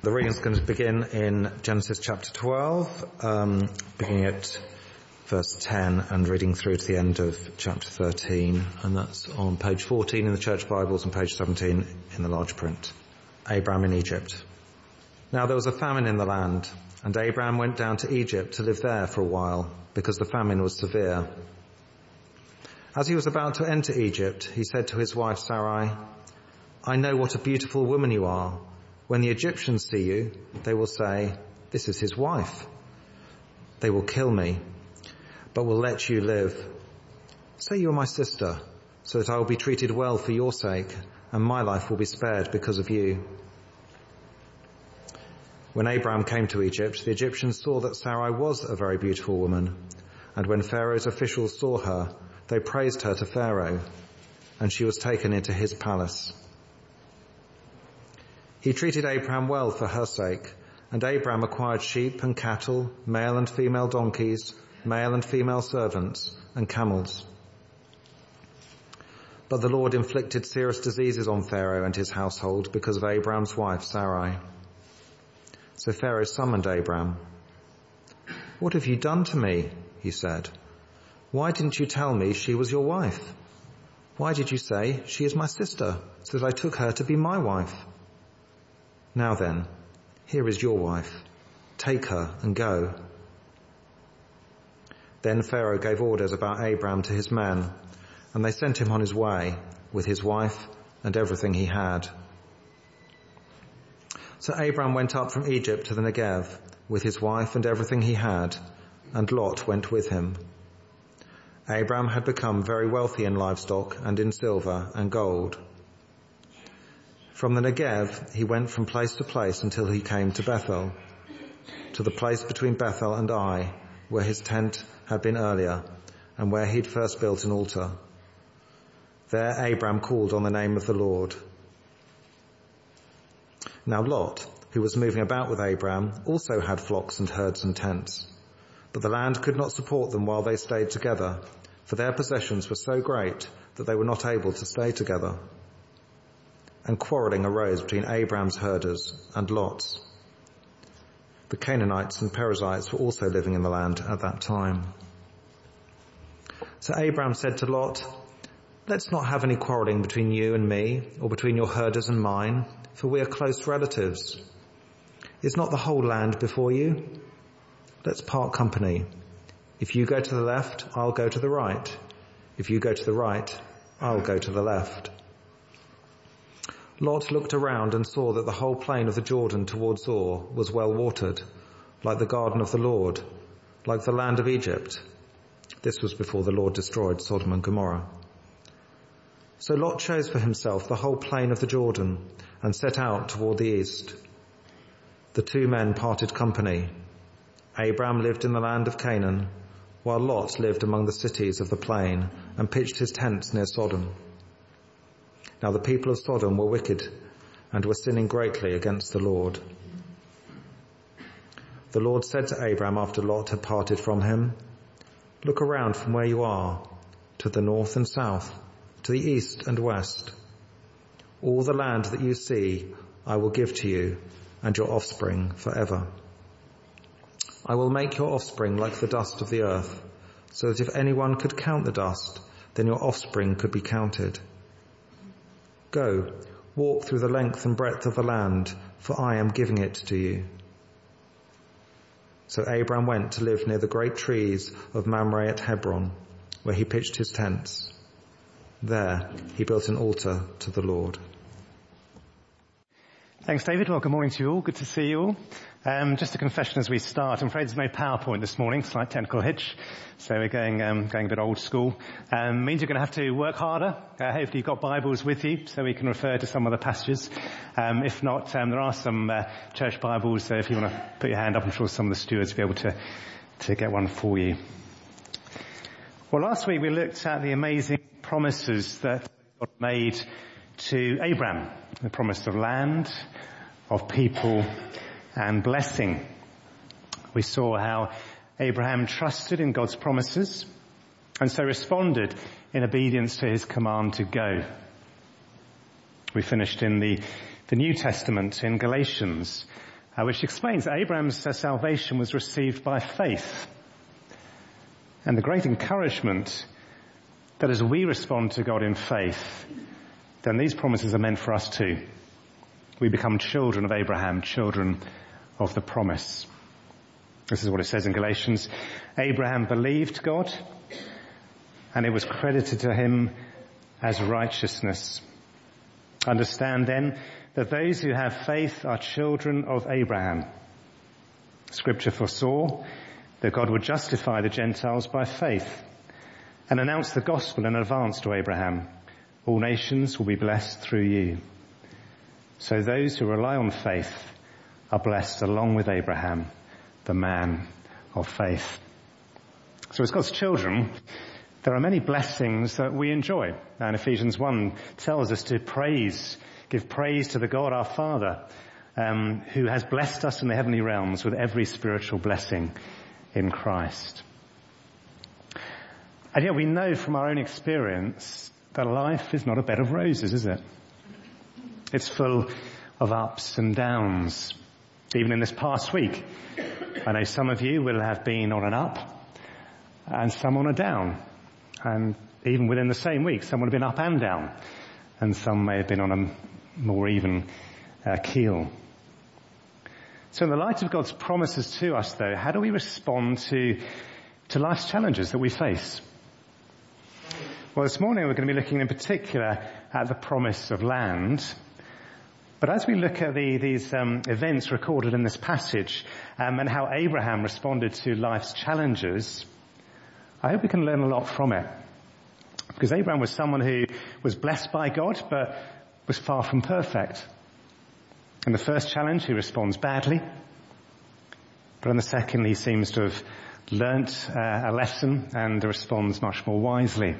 The reading is going to begin in Genesis chapter 12, um, beginning at verse 10 and reading through to the end of chapter 13. And that's on page 14 in the church Bibles and page 17 in the large print. Abraham in Egypt. Now there was a famine in the land, and Abraham went down to Egypt to live there for a while, because the famine was severe. As he was about to enter Egypt, he said to his wife Sarai, I know what a beautiful woman you are. When the Egyptians see you, they will say, this is his wife. They will kill me, but will let you live. Say you are my sister, so that I will be treated well for your sake, and my life will be spared because of you. When Abraham came to Egypt, the Egyptians saw that Sarai was a very beautiful woman, and when Pharaoh's officials saw her, they praised her to Pharaoh, and she was taken into his palace. He treated Abraham well for her sake, and Abraham acquired sheep and cattle, male and female donkeys, male and female servants, and camels. But the Lord inflicted serious diseases on Pharaoh and his household because of Abraham's wife Sarai. So Pharaoh summoned Abraham. What have you done to me? he said. Why didn't you tell me she was your wife? Why did you say she is my sister so that I took her to be my wife? Now then, here is your wife. Take her and go. Then Pharaoh gave orders about Abraham to his men, and they sent him on his way with his wife and everything he had. So Abraham went up from Egypt to the Negev with his wife and everything he had, and Lot went with him. Abraham had become very wealthy in livestock and in silver and gold. From the Negev, he went from place to place until he came to Bethel, to the place between Bethel and Ai, where his tent had been earlier, and where he'd first built an altar. There Abram called on the name of the Lord. Now Lot, who was moving about with Abram, also had flocks and herds and tents. But the land could not support them while they stayed together, for their possessions were so great that they were not able to stay together and quarrelling arose between Abraham's herders and Lot's. The Canaanites and Perizzites were also living in the land at that time. So Abraham said to Lot, let's not have any quarrelling between you and me, or between your herders and mine, for we are close relatives. Is not the whole land before you? Let's part company. If you go to the left, I'll go to the right. If you go to the right, I'll go to the left. Lot looked around and saw that the whole plain of the Jordan towards Zoar was well watered, like the garden of the Lord, like the land of Egypt. This was before the Lord destroyed Sodom and Gomorrah. So Lot chose for himself the whole plain of the Jordan and set out toward the east. The two men parted company. Abram lived in the land of Canaan, while Lot lived among the cities of the plain and pitched his tents near Sodom. Now the people of Sodom were wicked and were sinning greatly against the Lord. The Lord said to Abram after Lot had parted from him, Look around from where you are, to the north and south, to the east and west. All the land that you see I will give to you and your offspring forever. I will make your offspring like the dust of the earth, so that if anyone could count the dust, then your offspring could be counted. Go, walk through the length and breadth of the land, for I am giving it to you. So Abram went to live near the great trees of Mamre at Hebron, where he pitched his tents. There he built an altar to the Lord. Thanks, David. Well, good morning to you all. Good to see you all. Um, just a confession as we start. I'm afraid there's no PowerPoint this morning, slight technical hitch. So we're going, um, going a bit old school. Um, means you're going to have to work harder. Uh, hopefully you've got Bibles with you so we can refer to some of the passages. Um, if not, um, there are some uh, church Bibles. So if you want to put your hand up, I'm sure some of the stewards will be able to, to get one for you. Well, last week we looked at the amazing promises that God made to Abraham. The promise of land, of people, and blessing. We saw how Abraham trusted in God's promises and so responded in obedience to his command to go. We finished in the the New Testament in Galatians, uh, which explains that Abraham's uh, salvation was received by faith. And the great encouragement that as we respond to God in faith, then these promises are meant for us too. We become children of Abraham, children of the promise. This is what it says in Galatians. Abraham believed God and it was credited to him as righteousness. Understand then that those who have faith are children of Abraham. Scripture foresaw that God would justify the Gentiles by faith and announce the gospel in advance to Abraham. All nations will be blessed through you. So those who rely on faith are blessed along with Abraham, the man of faith. So as God's children, there are many blessings that we enjoy. And Ephesians 1 tells us to praise, give praise to the God our Father, um, who has blessed us in the heavenly realms with every spiritual blessing in Christ. And yet we know from our own experience that life is not a bed of roses, is it? It's full of ups and downs. Even in this past week, I know some of you will have been on an up and some on a down. And even within the same week, some will have been up and down. And some may have been on a more even uh, keel. So in the light of God's promises to us though, how do we respond to, to life's challenges that we face? Well, this morning we're going to be looking in particular at the promise of land. But as we look at the, these um, events recorded in this passage um, and how Abraham responded to life's challenges, I hope we can learn a lot from it. Because Abraham was someone who was blessed by God, but was far from perfect. In the first challenge, he responds badly. But in the second, he seems to have learnt uh, a lesson and responds much more wisely.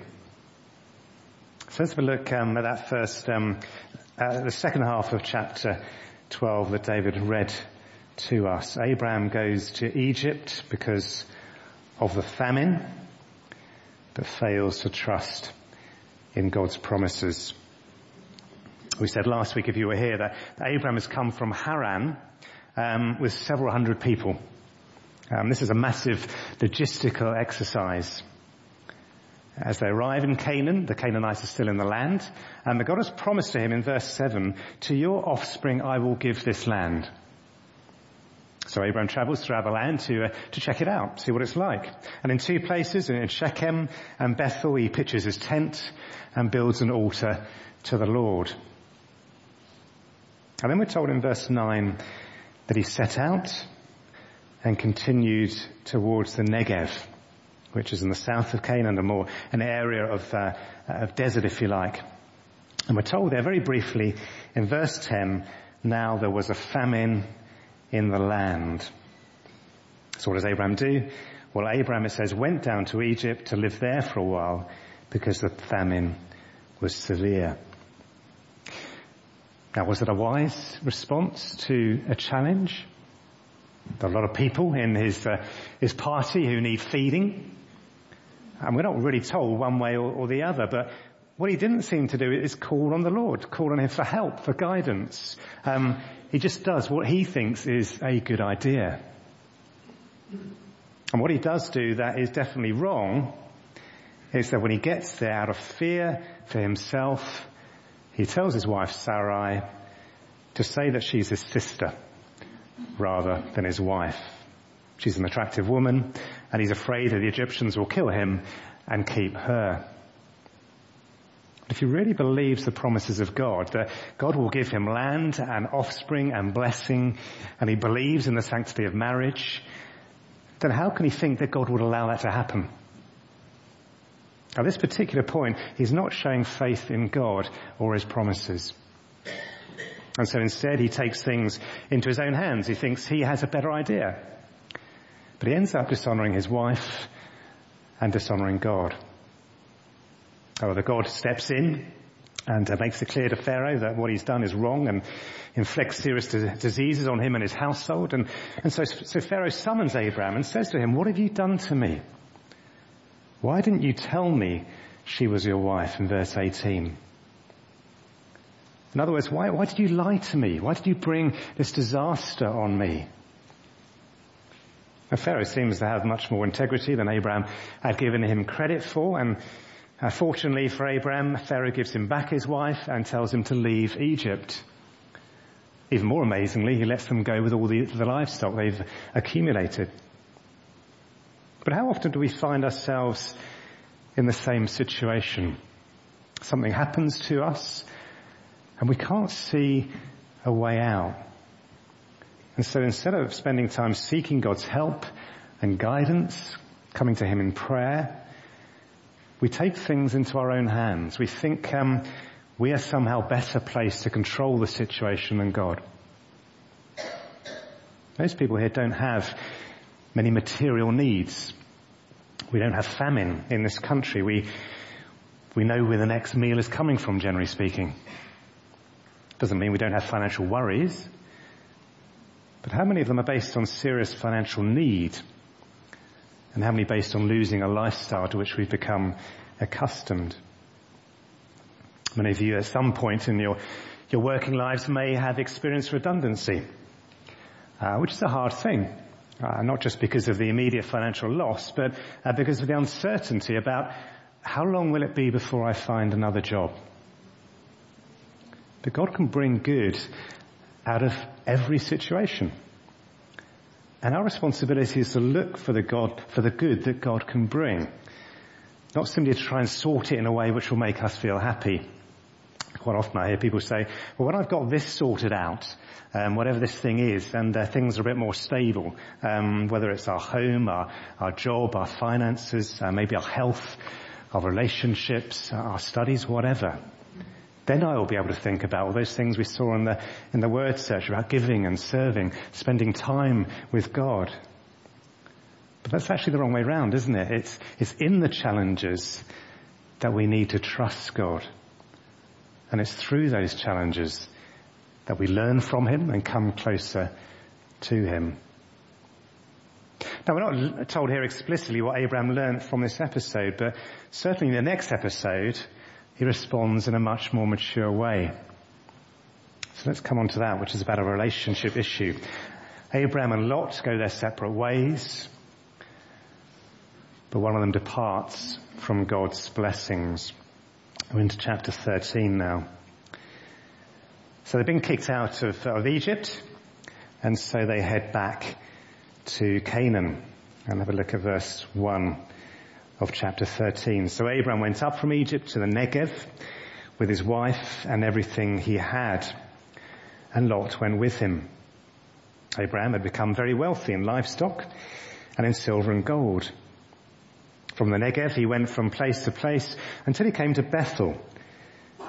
So let's have a look um, at that first, um, uh, the second half of chapter 12 that David read to us. Abraham goes to Egypt because of the famine but fails to trust in God's promises. We said last week, if you were here, that Abraham has come from Haran um, with several hundred people. Um, this is a massive logistical exercise. As they arrive in Canaan, the Canaanites are still in the land, and the God has promised to him in verse 7, to your offspring I will give this land. So Abraham travels the land to, uh, to check it out, see what it's like. And in two places, in Shechem and Bethel, he pitches his tent and builds an altar to the Lord. And then we're told in verse 9 that he set out and continued towards the Negev, which is in the south of Canaan, a more, an area of, uh, of desert, if you like. And we're told there very briefly in verse 10, now there was a famine in the land. So what does Abraham do? Well, Abraham, it says, went down to Egypt to live there for a while because the famine was severe. Now, was it a wise response to a challenge? There are a lot of people in his, uh, his party who need feeding. And we're not really told one way or, or the other, but what he didn't seem to do is call on the Lord, call on him for help, for guidance. Um, he just does what he thinks is a good idea. And what he does do that is definitely wrong is that when he gets there out of fear for himself, he tells his wife Sarai to say that she's his sister rather than his wife. She's an attractive woman and he's afraid that the Egyptians will kill him and keep her. But If he really believes the promises of God, that God will give him land and offspring and blessing, and he believes in the sanctity of marriage, then how can he think that God would allow that to happen? At this particular point, he's not showing faith in God or his promises. And so instead he takes things into his own hands. He thinks he has a better idea. But he ends up dishonoring his wife and dishonoring God. However, God steps in and uh, makes it clear to Pharaoh that what he's done is wrong and inflicts serious diseases on him and his household. And, and so, so Pharaoh summons Abraham and says to him, what have you done to me? Why didn't you tell me she was your wife in verse 18? In other words, why, why did you lie to me? Why did you bring this disaster on me? Pharaoh seems to have much more integrity than Abraham had given him credit for, and uh, fortunately for Abraham, Pharaoh gives him back his wife and tells him to leave Egypt. Even more amazingly, he lets them go with all the, the livestock they've accumulated. But how often do we find ourselves in the same situation? Something happens to us and we can't see a way out. And so instead of spending time seeking God's help and guidance, coming to Him in prayer, we take things into our own hands. We think um, we are somehow better placed to control the situation than God. Most people here don't have many material needs. We don't have famine in this country. We, we know where the next meal is coming from, generally speaking. Doesn't mean we don't have financial worries. But how many of them are based on serious financial need? And how many based on losing a lifestyle to which we've become accustomed? Many of you at some point in your, your working lives may have experienced redundancy, uh, which is a hard thing. Uh, not just because of the immediate financial loss, but uh, because of the uncertainty about how long will it be before I find another job? But God can bring good out of every situation. And our responsibility is to look for the God, for the good that God can bring. Not simply to try and sort it in a way which will make us feel happy. Quite often I hear people say, well when I've got this sorted out, um, whatever this thing is, and uh, things are a bit more stable, um, whether it's our home, our, our job, our finances, uh, maybe our health, our relationships, our studies, whatever then I will be able to think about all those things we saw in the, in the word search about giving and serving, spending time with God. But that's actually the wrong way around, isn't it? It's, it's in the challenges that we need to trust God. And it's through those challenges that we learn from Him and come closer to Him. Now we're not told here explicitly what Abraham learned from this episode, but certainly in the next episode, he responds in a much more mature way. So let's come on to that, which is about a relationship issue. Abraham and Lot go their separate ways, but one of them departs from God's blessings. We're into chapter 13 now. So they've been kicked out of, of Egypt, and so they head back to Canaan. And have a look at verse 1 of chapter 13. So Abraham went up from Egypt to the Negev with his wife and everything he had. And Lot went with him. Abraham had become very wealthy in livestock and in silver and gold. From the Negev he went from place to place until he came to Bethel,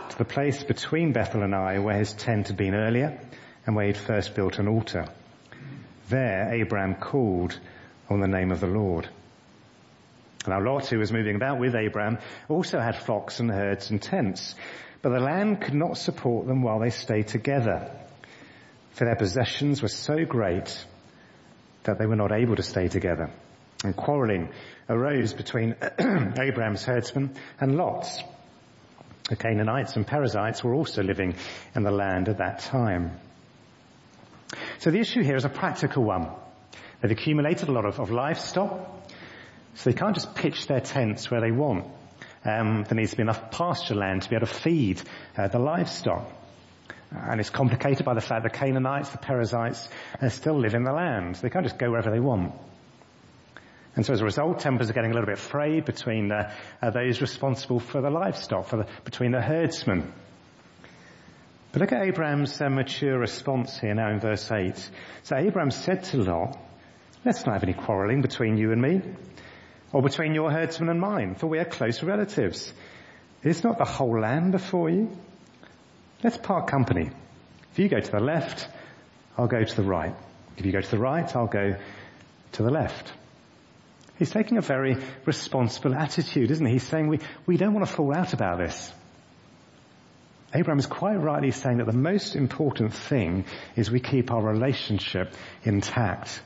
to the place between Bethel and Ai where his tent had been earlier and where he'd first built an altar. There Abraham called on the name of the Lord. Now Lot, who was moving about with Abraham, also had flocks and herds and tents, but the land could not support them while they stayed together, for their possessions were so great that they were not able to stay together. And quarreling arose between Abraham's herdsmen and Lot's. The Canaanites and Perizzites were also living in the land at that time. So the issue here is a practical one. They've accumulated a lot of, of livestock, so they can't just pitch their tents where they want. Um, there needs to be enough pasture land to be able to feed uh, the livestock. And it's complicated by the fact that the Canaanites, the Perizzites, uh, still live in the land. They can't just go wherever they want. And so as a result, tempers are getting a little bit frayed between uh, those responsible for the livestock, for the, between the herdsmen. But look at Abraham's uh, mature response here now in verse 8. So Abraham said to Lot, let's not have any quarreling between you and me or between your herdsman and mine, for we are close relatives. Is not the whole land before you? Let's part company. If you go to the left, I'll go to the right. If you go to the right, I'll go to the left. He's taking a very responsible attitude, isn't he? He's saying we, we don't want to fall out about this. Abraham is quite rightly saying that the most important thing is we keep our relationship intact.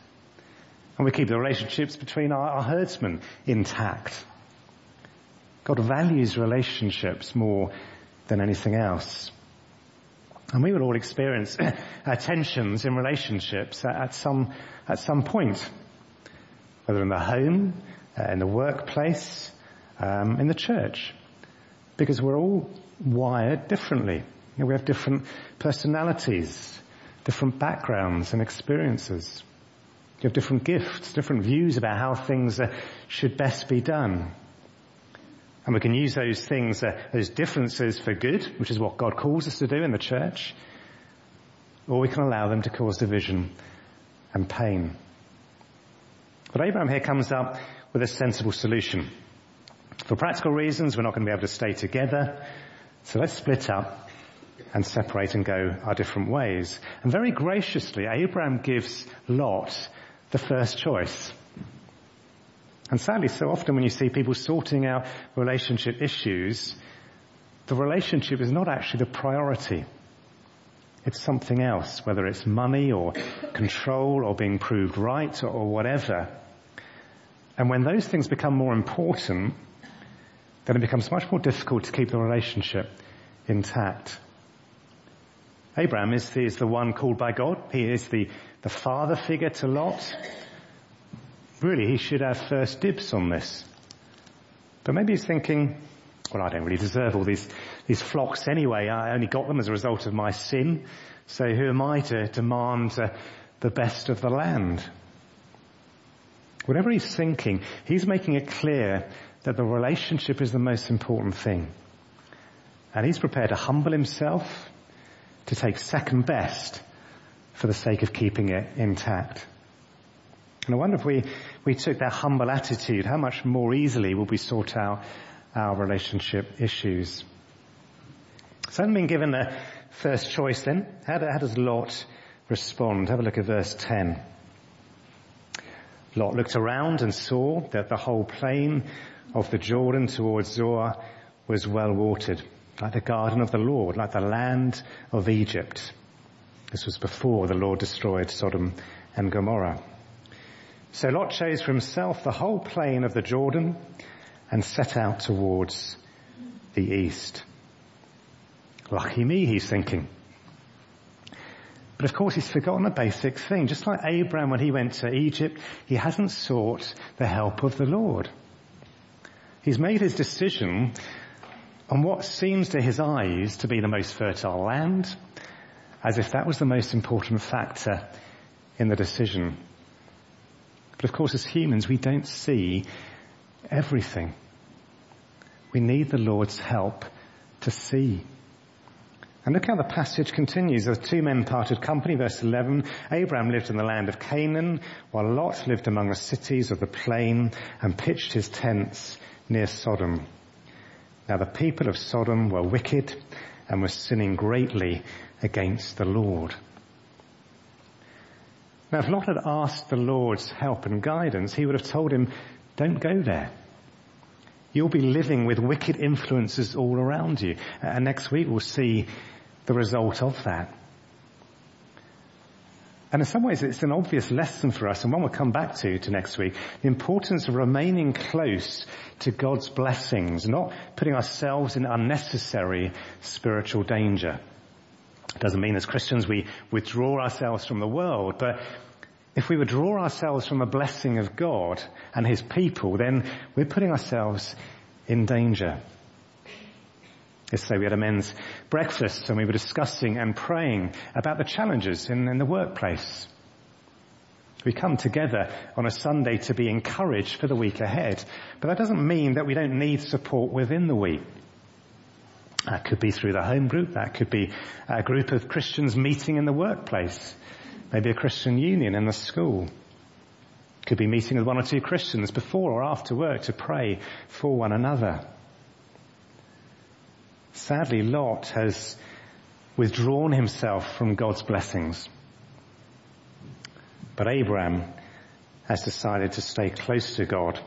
And we keep the relationships between our, our herdsmen intact. God values relationships more than anything else. And we will all experience tensions in relationships at some, at some point. Whether in the home, uh, in the workplace, um, in the church. Because we're all wired differently. You know, we have different personalities, different backgrounds and experiences. You have different gifts, different views about how things uh, should best be done. And we can use those things, uh, those differences for good, which is what God calls us to do in the church, or we can allow them to cause division and pain. But Abraham here comes up with a sensible solution. For practical reasons, we're not going to be able to stay together, so let's split up and separate and go our different ways. And very graciously, Abraham gives Lot the first choice. And sadly, so often when you see people sorting out relationship issues, the relationship is not actually the priority. It's something else, whether it's money or control or being proved right or whatever. And when those things become more important, then it becomes much more difficult to keep the relationship intact. Abraham is the, is the one called by God. He is the, the father figure to Lot. Really, he should have first dibs on this. But maybe he's thinking, well, I don't really deserve all these, these flocks anyway. I only got them as a result of my sin. So who am I to demand uh, the best of the land? Whatever he's thinking, he's making it clear that the relationship is the most important thing. And he's prepared to humble himself, to take second best for the sake of keeping it intact. And I wonder if we, we took that humble attitude, how much more easily would we sort out our relationship issues? So having been given the first choice then, how, how does Lot respond? Have a look at verse 10. Lot looked around and saw that the whole plain of the Jordan towards Zoar was well watered, like the garden of the Lord, like the land of Egypt. This was before the Lord destroyed Sodom and Gomorrah. So Lot chose for himself the whole plain of the Jordan and set out towards the east. Lucky me, he's thinking. But of course he's forgotten a basic thing. Just like Abraham when he went to Egypt, he hasn't sought the help of the Lord. He's made his decision on what seems to his eyes to be the most fertile land, as if that was the most important factor in the decision. But of course as humans we don't see everything. We need the Lord's help to see. And look how the passage continues. The two men parted company, verse 11. Abraham lived in the land of Canaan, while Lot lived among the cities of the plain and pitched his tents near Sodom. Now the people of Sodom were wicked and was sinning greatly against the Lord. Now if Lot had asked the Lord's help and guidance, he would have told him, don't go there. You'll be living with wicked influences all around you. Uh, and next week we'll see the result of that. And in some ways it's an obvious lesson for us and one we'll come back to, to next week. The importance of remaining close to God's blessings, not putting ourselves in unnecessary spiritual danger. It doesn't mean as Christians we withdraw ourselves from the world, but if we withdraw ourselves from the blessing of God and His people, then we're putting ourselves in danger. Yesterday we had a men's breakfast and we were discussing and praying about the challenges in, in the workplace. We come together on a Sunday to be encouraged for the week ahead, but that doesn't mean that we don't need support within the week. That could be through the home group, that could be a group of Christians meeting in the workplace, maybe a Christian union in the school. Could be meeting with one or two Christians before or after work to pray for one another. Sadly, Lot has withdrawn himself from God's blessings. But Abraham has decided to stay close to God.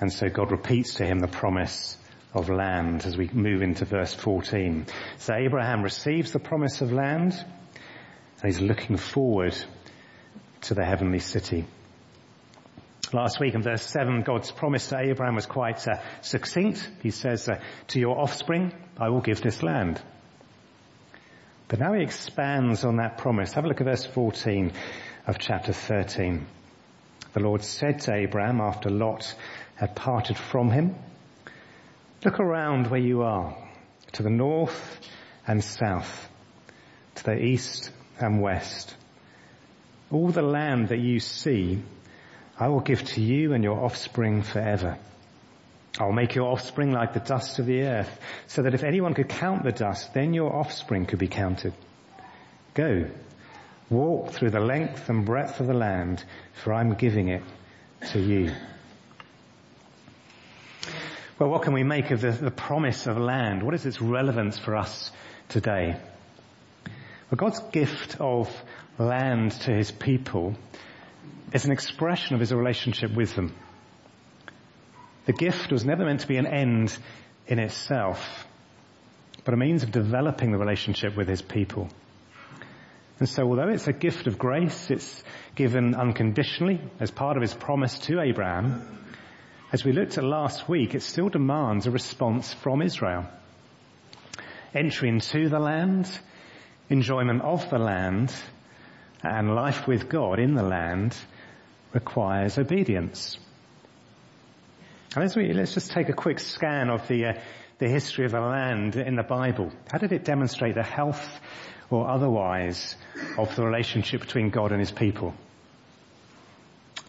And so God repeats to him the promise of land as we move into verse 14. So Abraham receives the promise of land and he's looking forward to the heavenly city. Last week in verse 7, God's promise to Abraham was quite uh, succinct. He says, uh, to your offspring, I will give this land. But now he expands on that promise. Have a look at verse 14 of chapter 13. The Lord said to Abraham after Lot had parted from him, look around where you are, to the north and south, to the east and west. All the land that you see, I will give to you and your offspring forever. I'll make your offspring like the dust of the earth, so that if anyone could count the dust, then your offspring could be counted. Go, walk through the length and breadth of the land, for I'm giving it to you. Well, what can we make of the, the promise of land? What is its relevance for us today? Well, God's gift of land to his people is an expression of his relationship with them. The gift was never meant to be an end in itself, but a means of developing the relationship with his people. And so although it's a gift of grace, it's given unconditionally as part of his promise to Abraham, as we looked at last week, it still demands a response from Israel. Entry into the land, enjoyment of the land, and life with God in the land requires obedience. And as we, let's just take a quick scan of the, uh, the history of the land in the Bible. How did it demonstrate the health or otherwise of the relationship between God and his people?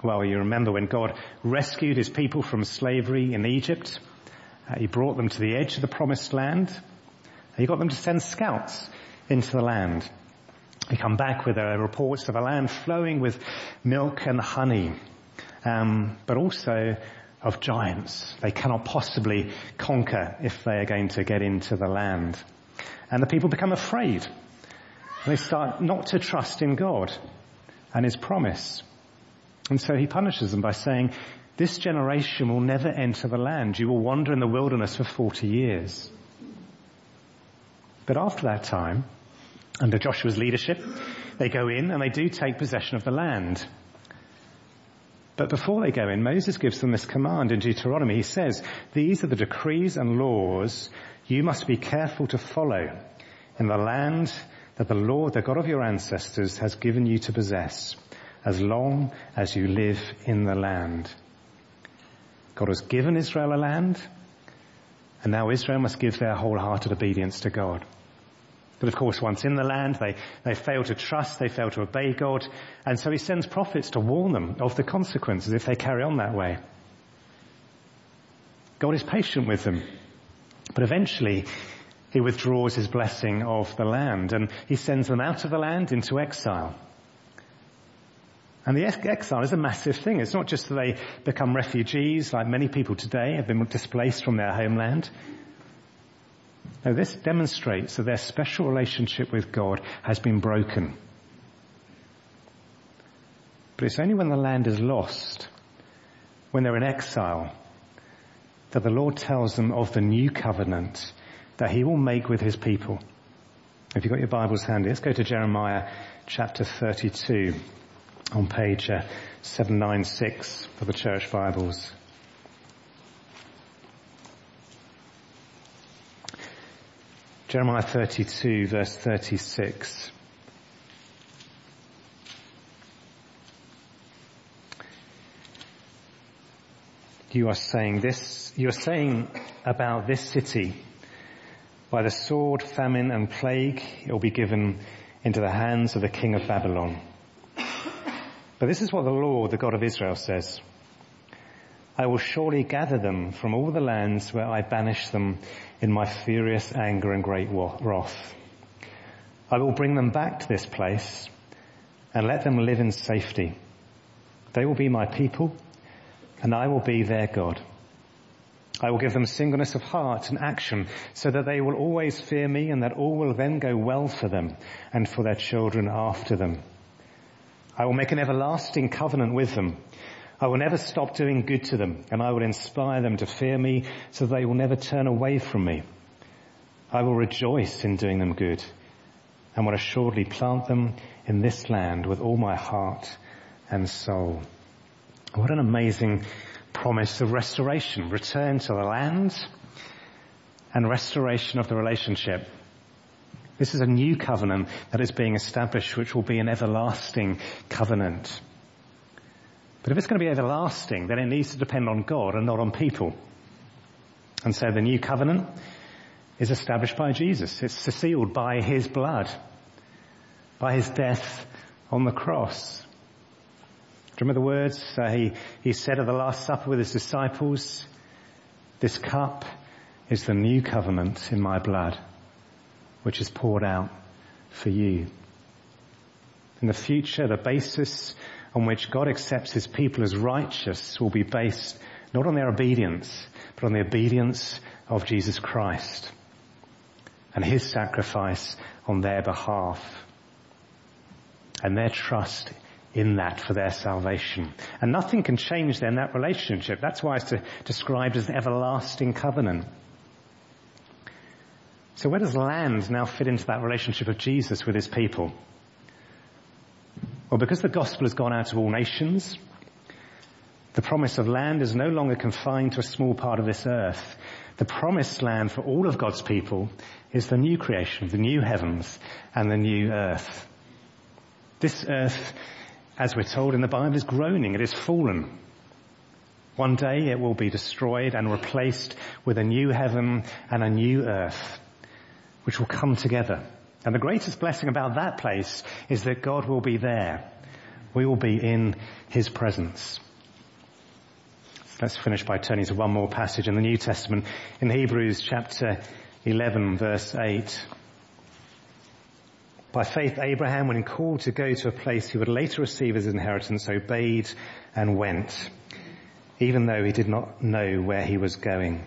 Well, you remember when God rescued his people from slavery in Egypt. Uh, he brought them to the edge of the promised land. He got them to send scouts into the land. He come back with uh, reports of a land flowing with milk and honey, um, but also of giants. They cannot possibly conquer if they are going to get into the land. And the people become afraid. They start not to trust in God and His promise. And so He punishes them by saying, this generation will never enter the land. You will wander in the wilderness for 40 years. But after that time, under Joshua's leadership, they go in and they do take possession of the land. But before they go in, Moses gives them this command in Deuteronomy. He says, these are the decrees and laws you must be careful to follow in the land that the Lord, the God of your ancestors, has given you to possess as long as you live in the land. God has given Israel a land, and now Israel must give their wholehearted obedience to God. But of course, once in the land, they, they fail to trust, they fail to obey God, and so he sends prophets to warn them of the consequences if they carry on that way. God is patient with them, but eventually he withdraws his blessing of the land, and he sends them out of the land into exile. And the exile is a massive thing. It's not just that they become refugees like many people today have been displaced from their homeland. Now this demonstrates that their special relationship with God has been broken. But it's only when the land is lost, when they're in exile, that the Lord tells them of the new covenant that he will make with his people. If you've got your Bibles handy, let's go to Jeremiah chapter 32 on page uh, 796 for the church Bibles. Jeremiah 32 verse 36. You are saying this, you are saying about this city, by the sword, famine and plague, it will be given into the hands of the king of Babylon. But this is what the Lord, the God of Israel says. I will surely gather them from all the lands where I banished them in my furious anger and great wrath. I will bring them back to this place and let them live in safety. They will be my people and I will be their God. I will give them singleness of heart and action so that they will always fear me and that all will then go well for them and for their children after them. I will make an everlasting covenant with them I will never stop doing good to them and I will inspire them to fear me so they will never turn away from me. I will rejoice in doing them good and will assuredly plant them in this land with all my heart and soul. What an amazing promise of restoration, return to the land and restoration of the relationship. This is a new covenant that is being established, which will be an everlasting covenant. But if it's going to be everlasting, then it needs to depend on God and not on people. And so the new covenant is established by Jesus. It's sealed by his blood, by his death on the cross. Do you remember the words uh, he, he said at the Last Supper with his disciples? This cup is the new covenant in my blood, which is poured out for you. In the future, the basis on which God accepts his people as righteous will be based not on their obedience, but on the obedience of Jesus Christ and his sacrifice on their behalf and their trust in that for their salvation. And nothing can change then that relationship. That's why it's described as an everlasting covenant. So where does land now fit into that relationship of Jesus with his people? Well, because the gospel has gone out to all nations, the promise of land is no longer confined to a small part of this earth. The promised land for all of God's people is the new creation, the new heavens and the new earth. This earth, as we're told in the Bible, is groaning. It is fallen. One day it will be destroyed and replaced with a new heaven and a new earth, which will come together. And the greatest blessing about that place is that God will be there. We will be in His presence. Let's finish by turning to one more passage in the New Testament in Hebrews chapter 11 verse 8. By faith Abraham, when called to go to a place he would later receive as inheritance, obeyed and went, even though he did not know where he was going.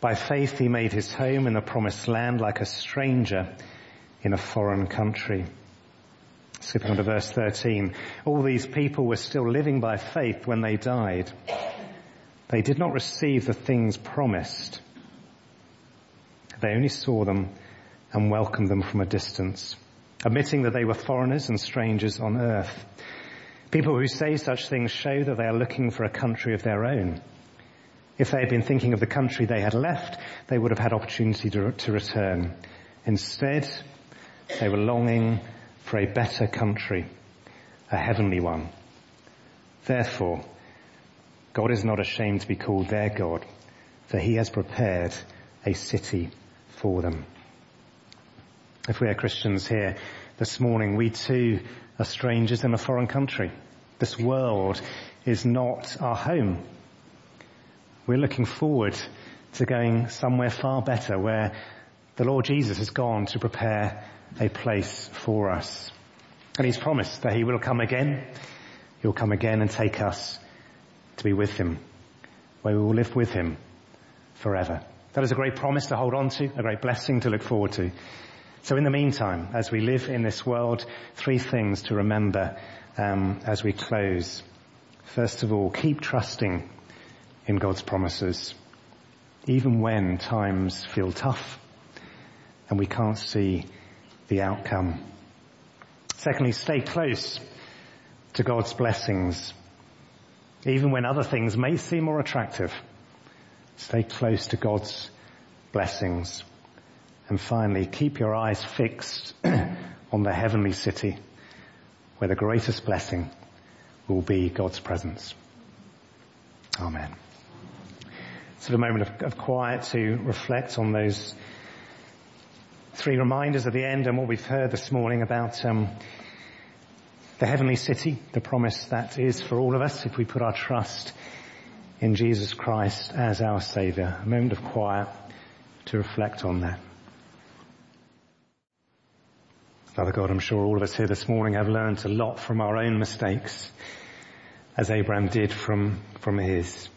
By faith he made his home in the promised land like a stranger in a foreign country. Skipping on to verse 13. All these people were still living by faith when they died. They did not receive the things promised. They only saw them and welcomed them from a distance, admitting that they were foreigners and strangers on earth. People who say such things show that they are looking for a country of their own. If they had been thinking of the country they had left, they would have had opportunity to, to return. Instead, they were longing for a better country, a heavenly one. Therefore, God is not ashamed to be called their God, for he has prepared a city for them. If we are Christians here this morning, we too are strangers in a foreign country. This world is not our home. We're looking forward to going somewhere far better where the Lord Jesus has gone to prepare a place for us. And he's promised that he will come again. He'll come again and take us to be with him, where we will live with him forever. That is a great promise to hold on to, a great blessing to look forward to. So in the meantime, as we live in this world, three things to remember um, as we close. First of all, keep trusting in God's promises, even when times feel tough and we can't see the outcome. Secondly, stay close to God's blessings. Even when other things may seem more attractive, stay close to God's blessings. And finally, keep your eyes fixed on the heavenly city where the greatest blessing will be God's presence. Amen. So a moment of, of quiet to reflect on those three reminders at the end and what we've heard this morning about um, the heavenly city, the promise that is for all of us if we put our trust in Jesus Christ as our Saviour. A moment of quiet to reflect on that. Father God, I'm sure all of us here this morning have learned a lot from our own mistakes, as Abraham did from, from his.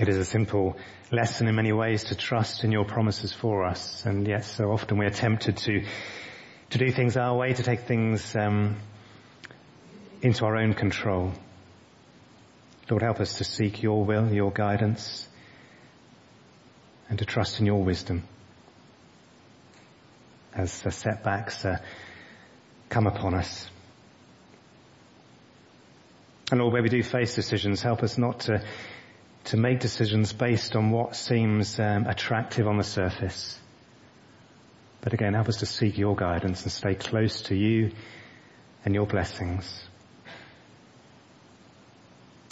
It is a simple lesson in many ways to trust in your promises for us. And yet so often we are tempted to, to do things our way, to take things, um, into our own control. Lord, help us to seek your will, your guidance, and to trust in your wisdom as the setbacks uh, come upon us. And Lord, where we do face decisions, help us not to to make decisions based on what seems um, attractive on the surface, But again, help us to seek your guidance and stay close to you and your blessings.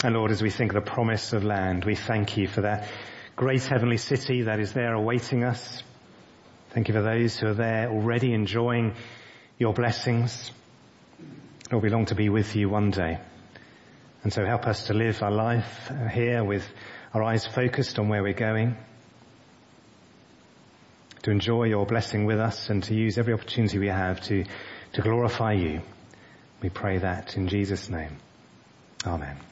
And Lord, as we think of the promise of land, we thank you for that great heavenly city that is there awaiting us. Thank you for those who are there already enjoying your blessings. Lord, we long to be with you one day. And so help us to live our life uh, here with our eyes focused on where we're going, to enjoy your blessing with us and to use every opportunity we have to, to glorify you. We pray that in Jesus' name. Amen.